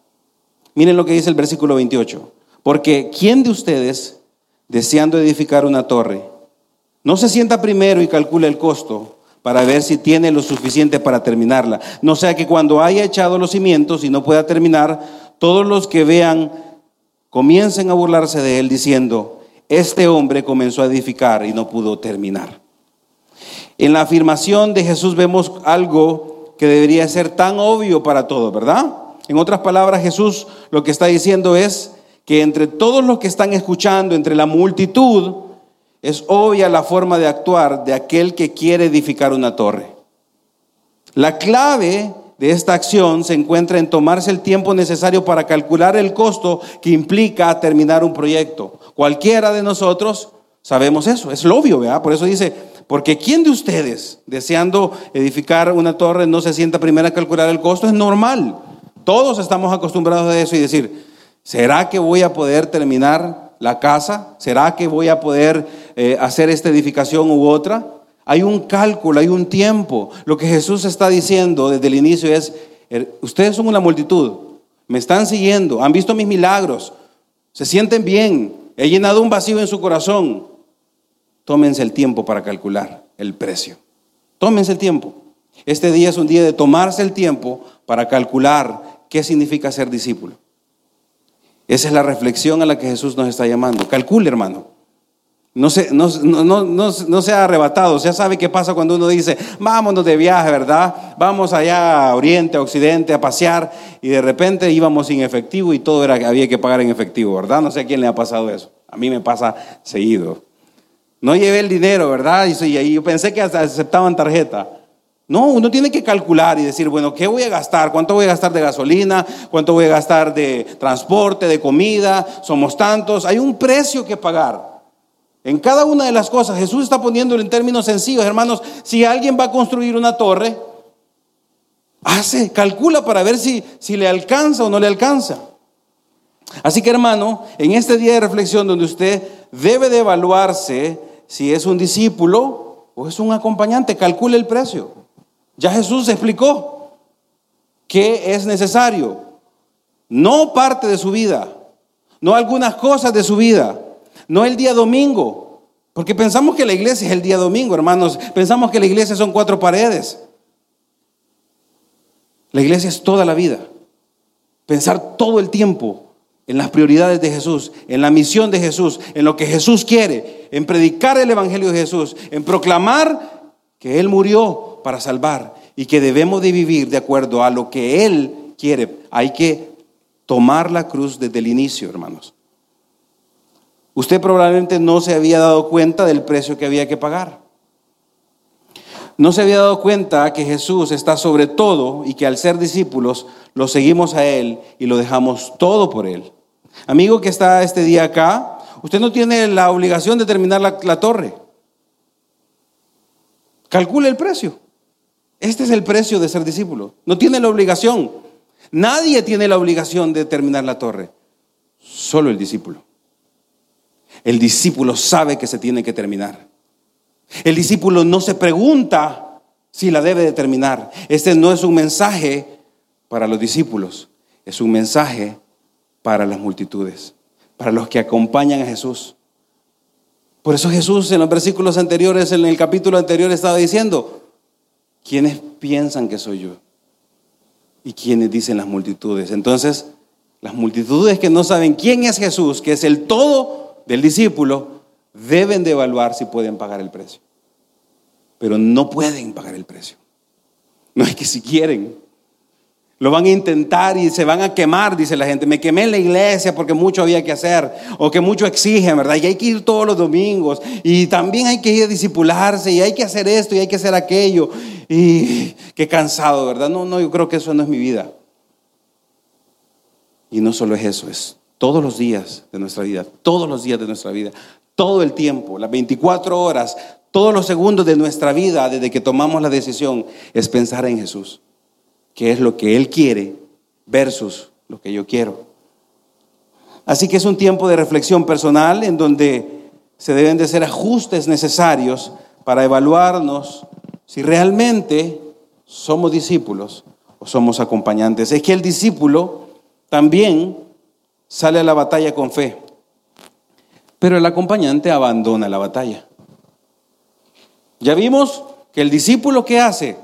Miren lo que dice el versículo 28. Porque ¿quién de ustedes deseando edificar una torre, no se sienta primero y calcula el costo para ver si tiene lo suficiente para terminarla. No sea que cuando haya echado los cimientos y no pueda terminar, todos los que vean comiencen a burlarse de él diciendo, este hombre comenzó a edificar y no pudo terminar. En la afirmación de Jesús vemos algo que debería ser tan obvio para todos, ¿verdad? En otras palabras, Jesús lo que está diciendo es, que entre todos los que están escuchando, entre la multitud, es obvia la forma de actuar de aquel que quiere edificar una torre. La clave de esta acción se encuentra en tomarse el tiempo necesario para calcular el costo que implica terminar un proyecto. Cualquiera de nosotros sabemos eso, es lo obvio, ¿verdad? Por eso dice, porque ¿quién de ustedes, deseando edificar una torre, no se sienta primero a calcular el costo? Es normal. Todos estamos acostumbrados a eso y decir, ¿será que voy a poder terminar la casa? ¿Será que voy a poder eh, hacer esta edificación u otra? Hay un cálculo, hay un tiempo. Lo que Jesús está diciendo desde el inicio es, er, ustedes son una multitud, me están siguiendo, han visto mis milagros, se sienten bien, he llenado un vacío en su corazón. Tómense el tiempo para calcular el precio. Tómense el tiempo. Este día es un día de tomarse el tiempo para calcular qué significa ser discípulo. Esa es la reflexión a la que Jesús nos está llamando. Calcule, hermano. No, se, no, no, no, sea arrebatado. Ya sabe qué pasa cuando uno dice, vámonos de viaje, ¿verdad? Vamos allá a Oriente, a Occidente, a pasear. Y de repente íbamos sin efectivo y todo era había que pagar en efectivo, ¿verdad? No sé a quién le ha pasado eso. A mí me pasa seguido. No llevé el dinero, ¿verdad? Y, yo pensé que aceptaban tarjeta. No, uno tiene que calcular y decir, bueno, ¿qué voy a gastar? ¿Cuánto voy a gastar de gasolina? ¿Cuánto voy a gastar de transporte, de comida? Somos tantos. Hay un precio que pagar. En cada una de las cosas, Jesús está poniéndolo en términos sencillos, hermanos. Si alguien va a construir una torre, hace, calcula para ver si, si le alcanza o no le alcanza. Así que hermano, en este día de reflexión donde usted debe de evaluarse si es un discípulo o es un acompañante, calcule el precio. Ya Jesús explicó qué es necesario. No parte de su vida, no algunas cosas de su vida, no el día domingo, porque pensamos que la iglesia es el día domingo, hermanos. Pensamos que la iglesia son cuatro paredes. La iglesia es toda la vida. Pensar todo el tiempo en las prioridades de Jesús, en la misión de Jesús, en lo que Jesús quiere, en predicar el Evangelio de Jesús, en proclamar que Él murió para salvar y que debemos de vivir de acuerdo a lo que Él quiere. Hay que tomar la cruz desde el inicio, hermanos. Usted probablemente no se había dado cuenta del precio que había que pagar. No se había dado cuenta que Jesús está sobre todo y que al ser discípulos lo seguimos a Él y lo dejamos todo por Él. Amigo que está este día acá, usted no tiene la obligación de terminar la, torre. Calcule el precio. Este es el precio de ser discípulo. No tiene la obligación. Nadie tiene la obligación de terminar la torre. Solo el discípulo. El discípulo sabe que se tiene que terminar. El discípulo no se pregunta si la debe de terminar. Este no es un mensaje para los discípulos, es un mensaje para las multitudes, para los que acompañan a Jesús. Por eso Jesús en los versículos anteriores, en el capítulo anterior, estaba diciendo, ¿quiénes piensan que soy yo? Y quiénes dicen las multitudes. Entonces, las multitudes que no saben quién es Jesús, que es el todo del discípulo deben de evaluar si pueden pagar el precio. Pero no pueden pagar el precio. No es que si quieren. Lo van a intentar y se van a quemar, dice la gente. Me quemé en la iglesia porque mucho había que hacer o que mucho exigen, ¿verdad? Y hay que ir todos los domingos y también hay que ir a disipularse y hay que hacer esto y hay que hacer aquello. Y qué cansado, ¿verdad? No, no, yo creo que eso no es mi vida. Y no solo es eso, es todos los días de nuestra vida, todos los días de nuestra vida, todo el tiempo, las 24 horas, todos los segundos de nuestra vida desde que tomamos la decisión es pensar en Jesús, que es lo que Él quiere versus lo que yo quiero. Así que es un tiempo de reflexión personal en donde se deben de hacer ajustes necesarios para evaluarnos si realmente somos discípulos o somos acompañantes. Es que el discípulo también sale a la batalla con fe, pero el acompañante abandona la batalla. Ya vimos que el discípulo que hace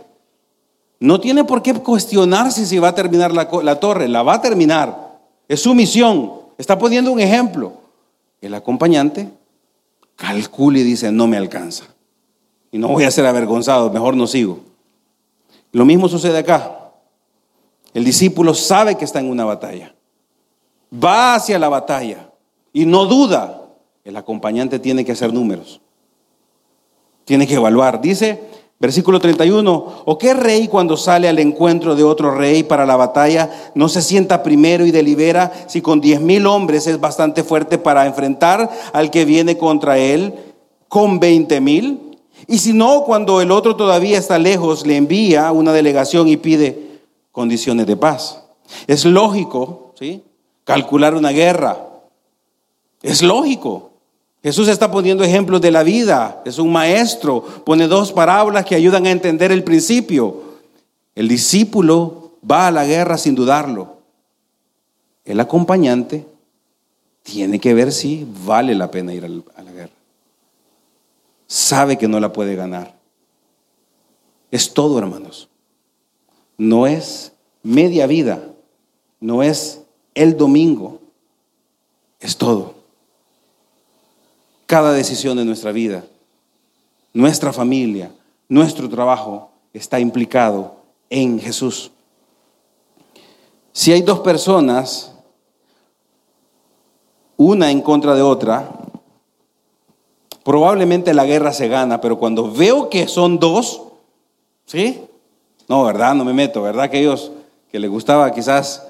no tiene por qué cuestionarse si va a terminar la, la torre, la va a terminar. Es su misión. Está poniendo un ejemplo. El acompañante calcula y dice, no me alcanza. Y no voy a ser avergonzado, mejor no sigo. Lo mismo sucede acá. El discípulo sabe que está en una batalla va hacia la batalla y no duda, el acompañante tiene que hacer números. Tiene que evaluar. Dice Versículo 31. ¿O qué rey cuando sale al encuentro de otro rey para la batalla no se sienta primero y delibera si con diez mil hombres es bastante fuerte para enfrentar al que viene contra él con veinte mil? Y si no, cuando el otro todavía está lejos, le envía una delegación y pide condiciones de paz. Es lógico, ¿sí? Calcular una guerra. Es lógico. Jesús está poniendo ejemplos de la vida, es un maestro, pone dos parábolas que ayudan a entender el principio. El discípulo va a la guerra sin dudarlo. El acompañante tiene que ver si vale la pena ir a la guerra. Sabe que no la puede ganar. Es todo, hermanos. No es media vida, no es el domingo, es todo cada decisión de nuestra vida, nuestra familia, nuestro trabajo está implicado en Jesús. Si hay dos personas, una en contra de otra, probablemente la guerra se gana, pero cuando veo que son dos, ¿sí? No, ¿verdad? No me meto, ¿verdad? Que ellos que les gustaba quizás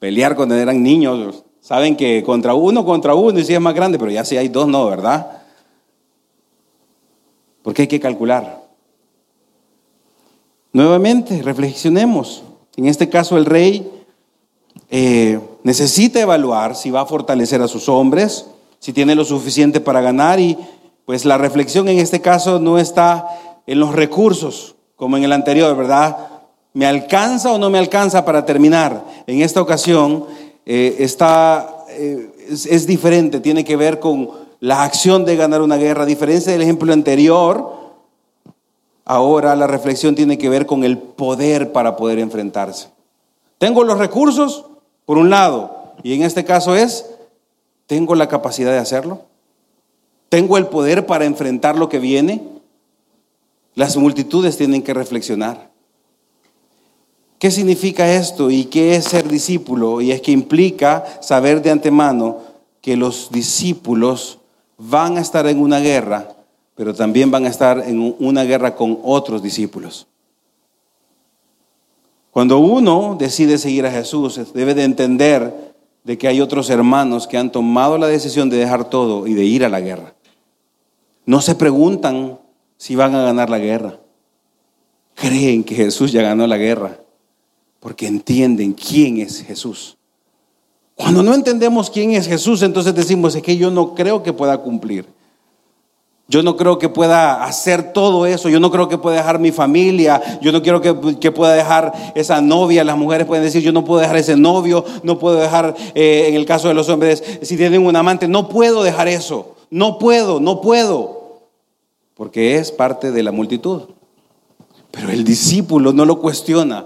pelear cuando eran niños, Saben que contra uno, contra uno, y si es más grande, pero ya si hay dos, no, ¿verdad? Porque hay que calcular. Nuevamente, reflexionemos. En este caso, el rey eh, necesita evaluar si va a fortalecer a sus hombres, si tiene lo suficiente para ganar, y pues la reflexión en este caso no está en los recursos, como en el anterior, ¿verdad? ¿Me alcanza o no me alcanza para terminar? En esta ocasión, eh, está, eh, es, diferente, tiene que ver con la acción de ganar una guerra. A diferencia del ejemplo anterior, ahora la reflexión tiene que ver con el poder para poder enfrentarse. Tengo los recursos, por un lado, y en este caso es, ¿tengo la capacidad de hacerlo? ¿Tengo el poder para enfrentar lo que viene? Las multitudes tienen que reflexionar. ¿Qué significa esto y qué es ser discípulo? Y es que implica saber de antemano que los discípulos van a estar en una guerra, pero también van a estar en una guerra con otros discípulos. Cuando uno decide seguir a Jesús, debe de entender de que hay otros hermanos que han tomado la decisión de dejar todo y de ir a la guerra. No se preguntan si van a ganar la guerra. Creen que Jesús ya ganó la guerra porque entienden quién es Jesús. Cuando no entendemos quién es Jesús, entonces decimos, es que yo no creo que pueda cumplir. Yo no creo que pueda hacer todo eso. Yo no creo que pueda dejar mi familia. Yo no quiero que, pueda dejar esa novia. Las mujeres pueden decir, yo no puedo dejar ese novio. No puedo dejar, eh, en el caso de los hombres, si tienen un amante, no puedo dejar eso. No puedo, no puedo. Porque es parte de la multitud. Pero el discípulo no lo cuestiona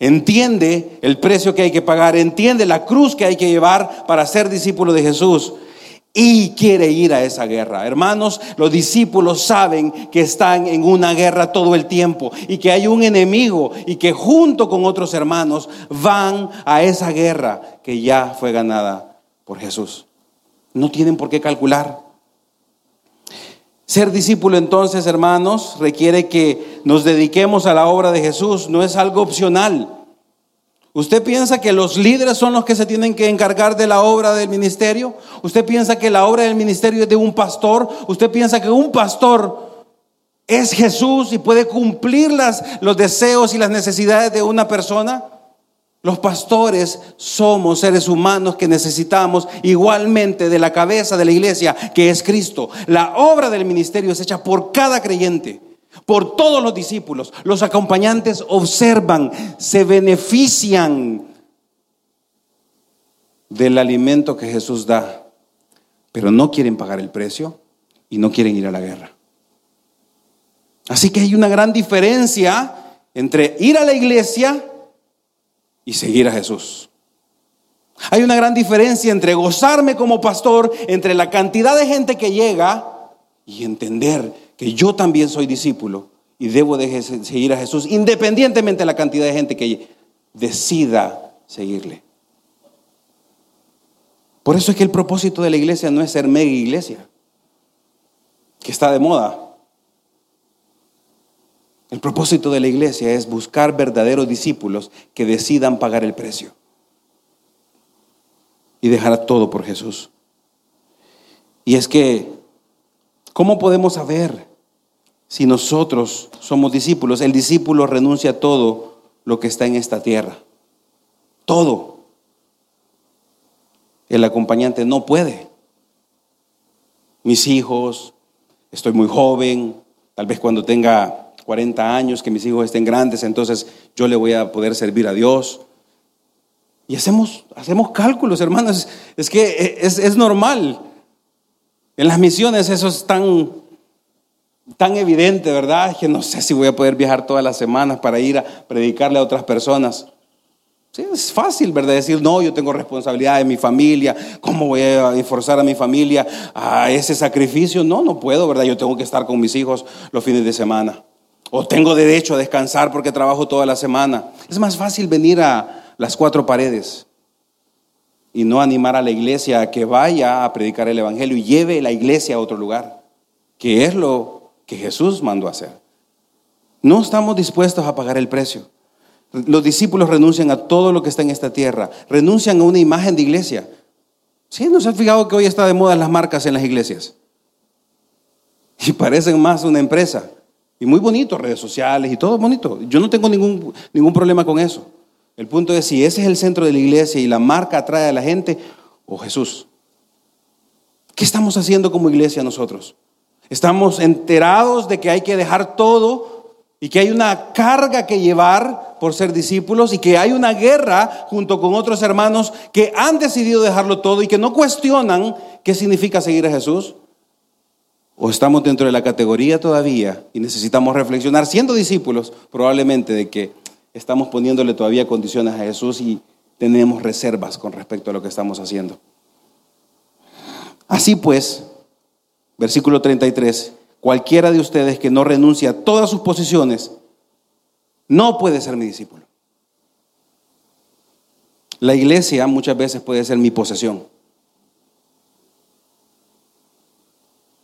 entiende el precio que hay que pagar, entiende la cruz que hay que llevar para ser discípulo de Jesús y quiere ir a esa guerra. Hermanos, los discípulos saben que están en una guerra todo el tiempo y que hay un enemigo y que junto con otros hermanos van a esa guerra que ya fue ganada por Jesús. No tienen por qué calcular. Ser discípulo entonces, hermanos, requiere que nos dediquemos a la obra de Jesús, no es algo opcional. ¿Usted piensa que los líderes son los que se tienen que encargar de la obra del ministerio? ¿Usted piensa que la obra del ministerio es de un pastor? ¿Usted piensa que un pastor es Jesús y puede cumplir las, los deseos y las necesidades de una persona? Los pastores somos seres humanos que necesitamos igualmente de la cabeza de la iglesia, que es Cristo. La obra del ministerio es hecha por cada creyente, por todos los discípulos. Los acompañantes observan, se benefician del alimento que Jesús da, pero no quieren pagar el precio y no quieren ir a la guerra. Así que hay una gran diferencia entre ir a la iglesia y seguir a Jesús. Hay una gran diferencia entre gozarme como pastor, entre la cantidad de gente que llega y entender que yo también soy discípulo y debo de seguir a Jesús, independientemente de la cantidad de gente que decida seguirle. Por eso es que el propósito de la iglesia no es ser mega iglesia, que está de moda. El propósito de la iglesia es buscar verdaderos discípulos que decidan pagar el precio y dejar todo por Jesús. Y es que, ¿cómo podemos saber si nosotros somos discípulos? El discípulo renuncia a todo lo que está en esta tierra. Todo. El acompañante no puede. Mis hijos, estoy muy joven, tal vez cuando tenga 40 años, que mis hijos estén grandes, entonces yo le voy a poder servir a Dios. Y hacemos, hacemos cálculos, hermanos. Es que es, es normal. En las misiones eso es tan, tan evidente, ¿verdad? Que no sé si voy a poder viajar todas las semanas para ir a predicarle a otras personas. Sí, es fácil, ¿verdad? Decir, no, yo tengo responsabilidad de mi familia, ¿cómo voy a esforzar a mi familia a ese sacrificio? No, no puedo, ¿verdad? Yo tengo que estar con mis hijos los fines de semana. O tengo derecho a descansar porque trabajo toda la semana. Es más fácil venir a las cuatro paredes y no animar a la iglesia a que vaya a predicar el Evangelio y lleve la iglesia a otro lugar, que es lo que Jesús mandó hacer. No estamos dispuestos a pagar el precio. Los discípulos renuncian a todo lo que está en esta tierra, renuncian a una imagen de iglesia. ¿Sí? ¿Nos han fijado que hoy está de moda las marcas en las iglesias? Y parecen más una empresa. Y muy bonito, redes sociales y todo bonito. Yo no tengo ningún, ningún problema con eso. El punto es si ese es el centro de la iglesia y la marca atrae a la gente, o Jesús. ¿Qué estamos haciendo como iglesia nosotros? Estamos enterados de que hay que dejar todo y que hay una carga que llevar por ser discípulos y que hay una guerra junto con otros hermanos que han decidido dejarlo todo y que no cuestionan qué significa seguir a Jesús. O estamos dentro de la categoría todavía y necesitamos reflexionar, siendo discípulos, probablemente de que estamos poniéndole todavía condiciones a Jesús y tenemos reservas con respecto a lo que estamos haciendo. Así pues, versículo 33, cualquiera de ustedes que no renuncie a todas sus posiciones, no puede ser mi discípulo. La iglesia muchas veces puede ser mi posesión.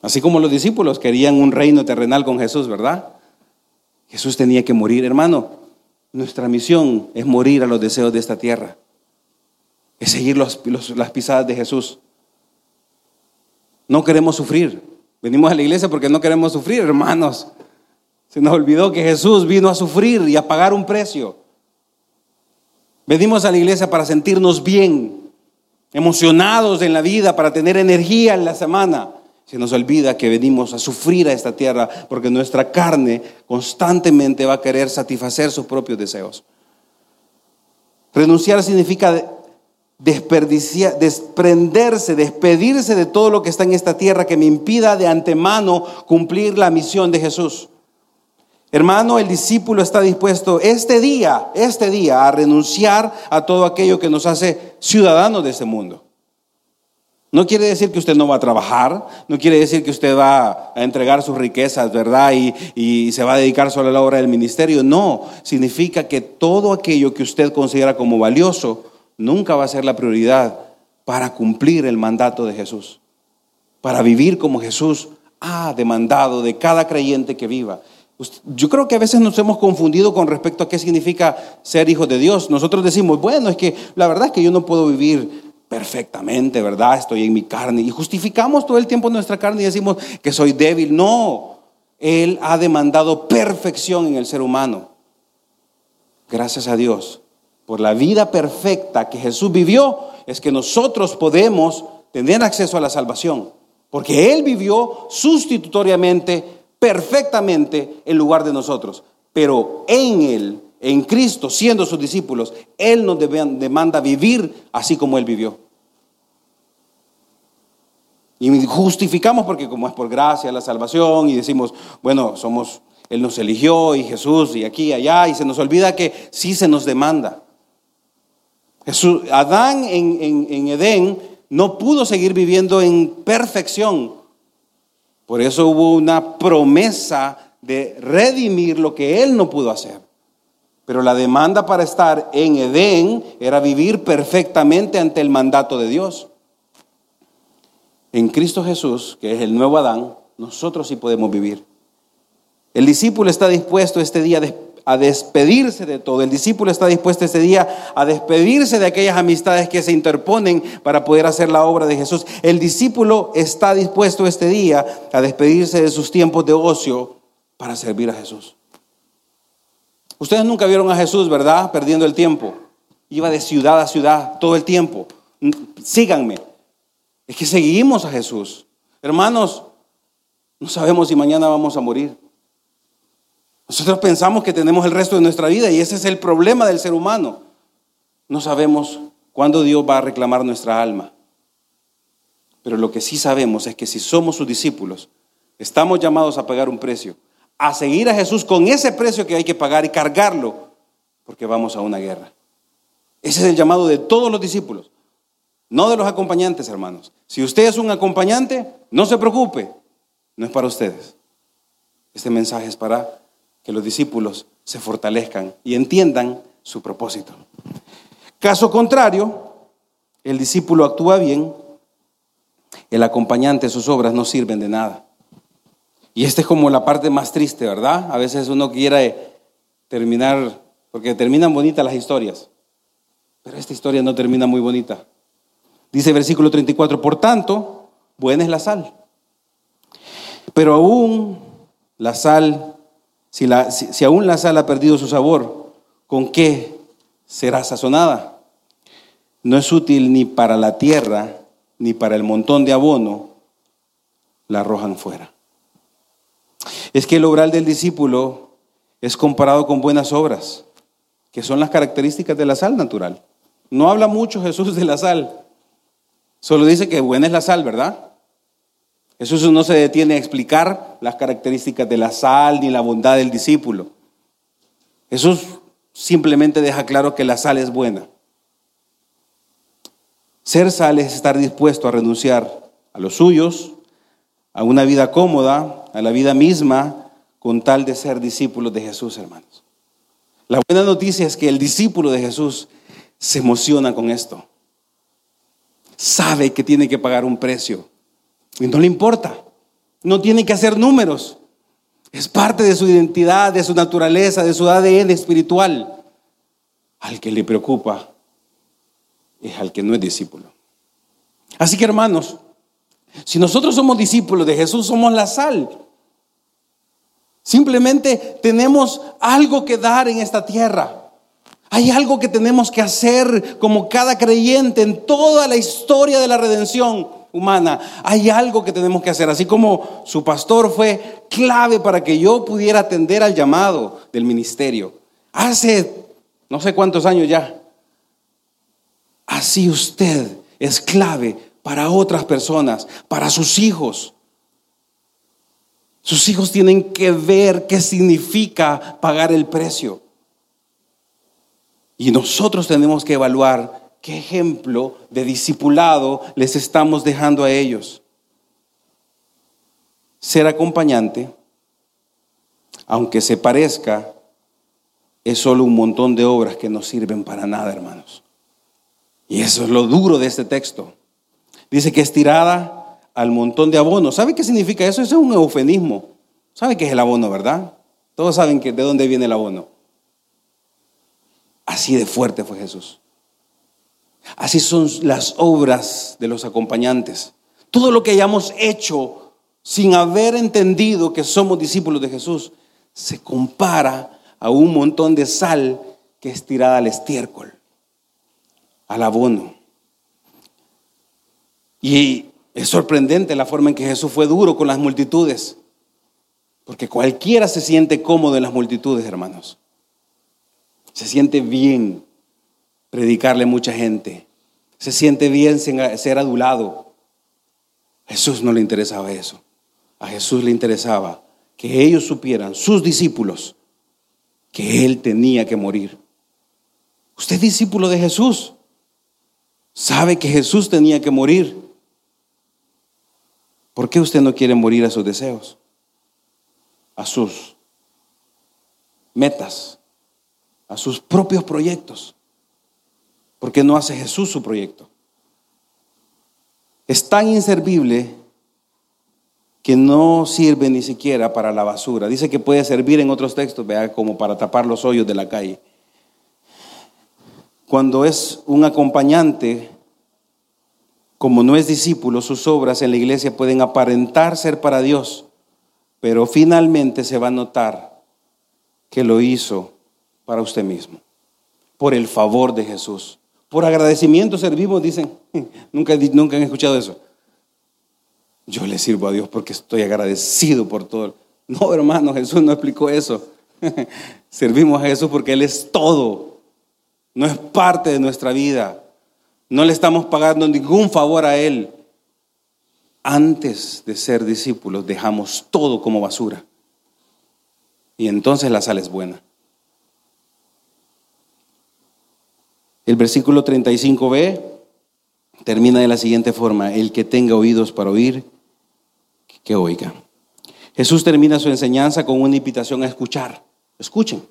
Así como los discípulos querían un reino terrenal con Jesús, ¿verdad? Jesús tenía que morir, hermano. Nuestra misión es morir a los deseos de esta tierra. Es seguir las pisadas de Jesús. No queremos sufrir. Venimos a la iglesia porque no queremos sufrir, hermanos. Se nos olvidó que Jesús vino a sufrir y a pagar un precio. Venimos a la iglesia para sentirnos bien, emocionados en la vida, para tener energía en la semana. Se nos olvida que venimos a sufrir a esta tierra porque nuestra carne constantemente va a querer satisfacer sus propios deseos. Renunciar significa desperdiciar, desprenderse, despedirse de todo lo que está en esta tierra que me impida de antemano cumplir la misión de Jesús. Hermano, el discípulo está dispuesto este día, este día, a renunciar a todo aquello que nos hace ciudadanos de este mundo. No quiere decir que usted no va a trabajar, no quiere decir que usted va a entregar sus riquezas, ¿verdad? Y, se va a dedicar solo a la obra del ministerio. No, significa que todo aquello que usted considera como valioso nunca va a ser la prioridad para cumplir el mandato de Jesús, para vivir como Jesús ha demandado de cada creyente que viva. Yo creo que a veces nos hemos confundido con respecto a qué significa ser hijos de Dios. Nosotros decimos, bueno, es que la verdad es que yo no puedo vivir perfectamente, ¿verdad? Estoy en mi carne. Y justificamos todo el tiempo nuestra carne y decimos que soy débil. No, Él ha demandado perfección en el ser humano. Gracias a Dios por la vida perfecta que Jesús vivió, es que nosotros podemos tener acceso a la salvación. Porque Él vivió sustitutoriamente, perfectamente, en lugar de nosotros. Pero en Él, en Cristo, siendo sus discípulos, Él nos demanda vivir así como Él vivió. Y justificamos porque como es por gracia la salvación y decimos, bueno, somos, Él nos eligió y Jesús y aquí y allá y se nos olvida que sí se nos demanda. Jesús, Adán en, en, en Edén no pudo seguir viviendo en perfección. Por eso hubo una promesa de redimir lo que Él no pudo hacer. Pero la demanda para estar en Edén era vivir perfectamente ante el mandato de Dios. En Cristo Jesús, que es el nuevo Adán, nosotros sí podemos vivir. El discípulo está dispuesto este día a despedirse de todo. El discípulo está dispuesto este día a despedirse de aquellas amistades que se interponen para poder hacer la obra de Jesús. El discípulo está dispuesto este día a despedirse de sus tiempos de ocio para servir a Jesús. Ustedes nunca vieron a Jesús, ¿verdad? Perdiendo el tiempo. Iba de ciudad a ciudad todo el tiempo. Síganme. Es que seguimos a Jesús. Hermanos, no sabemos si mañana vamos a morir. Nosotros pensamos que tenemos el resto de nuestra vida y ese es el problema del ser humano. No sabemos cuándo Dios va a reclamar nuestra alma. Pero lo que sí sabemos es que si somos sus discípulos, estamos llamados a pagar un precio, a seguir a Jesús con ese precio que hay que pagar y cargarlo, porque vamos a una guerra. Ese es el llamado de todos los discípulos, no de los acompañantes, hermanos. Si usted es un acompañante, no se preocupe, no es para ustedes. Este mensaje es para que los discípulos se fortalezcan y entiendan su propósito. Caso contrario, el discípulo actúa bien, el acompañante, sus obras no sirven de nada. Y esta es como la parte más triste, ¿verdad? A veces uno quiere terminar, porque terminan bonitas las historias, pero esta historia no termina muy bonita. Dice versículo 34, por tanto, buena es la sal. Pero aún la sal si, si, aún la sal ha perdido su sabor, ¿con qué será sazonada? No es útil ni para la tierra, ni para el montón de abono, la arrojan fuera. Es que el obral del discípulo es comparado con buenas obras, que son las características de la sal natural. No habla mucho Jesús de la sal, solo dice que buena es la sal, ¿verdad? Jesús no se detiene a explicar las características de la sal ni la bondad del discípulo. Jesús simplemente deja claro que la sal es buena. Ser sal es estar dispuesto a renunciar a los suyos, a una vida cómoda, a la vida misma, con tal de ser discípulos de Jesús, hermanos. La buena noticia es que el discípulo de Jesús se emociona con esto. Sabe que tiene que pagar un precio y no le importa. No tiene que hacer números. Es parte de su identidad, de su naturaleza, de su ADN espiritual. Al que le preocupa es al que no es discípulo. Así que hermanos, si nosotros somos discípulos de Jesús, somos la sal. Simplemente tenemos algo que dar en esta tierra. Hay algo que tenemos que hacer como cada creyente en toda la historia de la redención humana. Hay algo que tenemos que hacer, así como su pastor fue clave para que yo pudiera atender al llamado del ministerio. Hace no sé cuántos años ya. Así usted es clave para otras personas, para sus hijos. Sus hijos tienen que ver qué significa pagar el precio. Y nosotros tenemos que evaluar ¿Qué ejemplo de discipulado les estamos dejando a ellos? Ser acompañante, aunque se parezca, es solo un montón de obras que no sirven para nada, hermanos. Y eso es lo duro de este texto. Dice que es tirada al montón de abono. ¿Sabe qué significa eso? Eso es un eufemismo. ¿Sabe qué es el abono, verdad? Todos saben que de dónde viene el abono. Así de fuerte fue Jesús. Así son las obras de los acompañantes. Todo lo que hayamos hecho sin haber entendido que somos discípulos de Jesús se compara a un montón de sal que es tirada al estiércol, al abono. Y es sorprendente la forma en que Jesús fue duro con las multitudes, porque cualquiera se siente cómodo en las multitudes, hermanos. Se siente bien predicarle a mucha gente. Se siente bien ser adulado. A Jesús no le interesaba eso. A Jesús le interesaba que ellos supieran, sus discípulos, que Él tenía que morir. Usted discípulo de Jesús. Sabe que Jesús tenía que morir. ¿Por qué usted no quiere morir a sus deseos? A sus metas, a sus propios proyectos. ¿Por qué no hace Jesús su proyecto? Es tan inservible que no sirve ni siquiera para la basura. Dice que puede servir en otros textos, vea, como para tapar los hoyos de la calle. Cuando es un acompañante, como no es discípulo, sus obras en la iglesia pueden aparentar ser para Dios, pero finalmente se va a notar que lo hizo para usted mismo, por el favor de Jesús. Por agradecimiento servimos, dicen. Nunca, nunca han escuchado eso. Yo le sirvo a Dios porque estoy agradecido por todo. No, hermano, Jesús no explicó eso. Servimos a Jesús porque Él es todo. No es parte de nuestra vida. No le estamos pagando ningún favor a Él. Antes de ser discípulos dejamos todo como basura. Y entonces la sal es buena. El versículo 35b termina de la siguiente forma, el que tenga oídos para oír, que oiga. Jesús termina su enseñanza con una invitación a escuchar. Escuchen.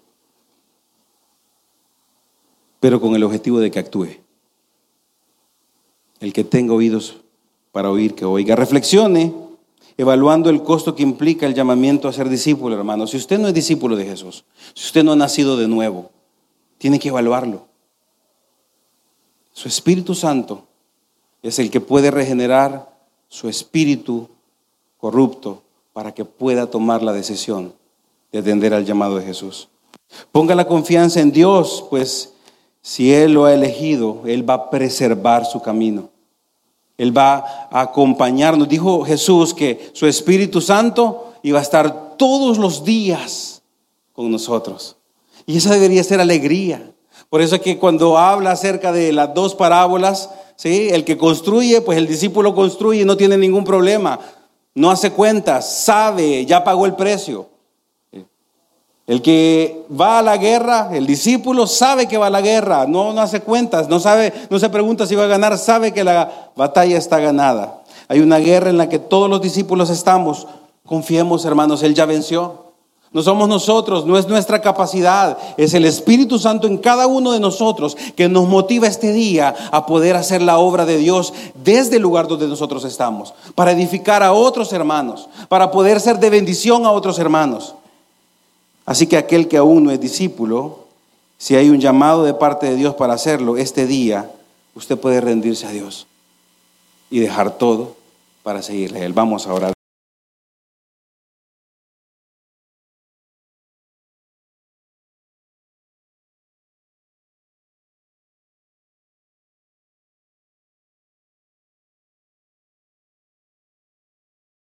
Pero con el objetivo de que actúe. El que tenga oídos para oír, que oiga. Reflexione evaluando el costo que implica el llamamiento a ser discípulo, hermano. Si usted no es discípulo de Jesús, si usted no ha nacido de nuevo, tiene que evaluarlo. Su Espíritu Santo es el que puede regenerar su espíritu corrupto para que pueda tomar la decisión de atender al llamado de Jesús. Ponga la confianza en Dios, pues si Él lo ha elegido, Él va a preservar su camino. Él va a acompañarnos. Dijo Jesús que su Espíritu Santo iba a estar todos los días con nosotros. Y esa debería ser alegría. Por eso es que cuando habla acerca de las dos parábolas, ¿sí? el que construye, pues el discípulo construye y no tiene ningún problema. No hace cuentas, sabe, ya pagó el precio. El que va a la guerra, el discípulo sabe que va a la guerra, no, no hace cuentas, no sabe, no se pregunta si va a ganar, sabe que la batalla está ganada. Hay una guerra en la que todos los discípulos estamos. Confiemos, hermanos, él ya venció. No somos nosotros, no es nuestra capacidad, es el Espíritu Santo en cada uno de nosotros que nos motiva este día a poder hacer la obra de Dios desde el lugar donde nosotros estamos, para edificar a otros hermanos, para poder ser de bendición a otros hermanos. Así que aquel que aún no es discípulo, si hay un llamado de parte de Dios para hacerlo, este día usted puede rendirse a Dios y dejar todo para seguirle Él. Vamos a orar.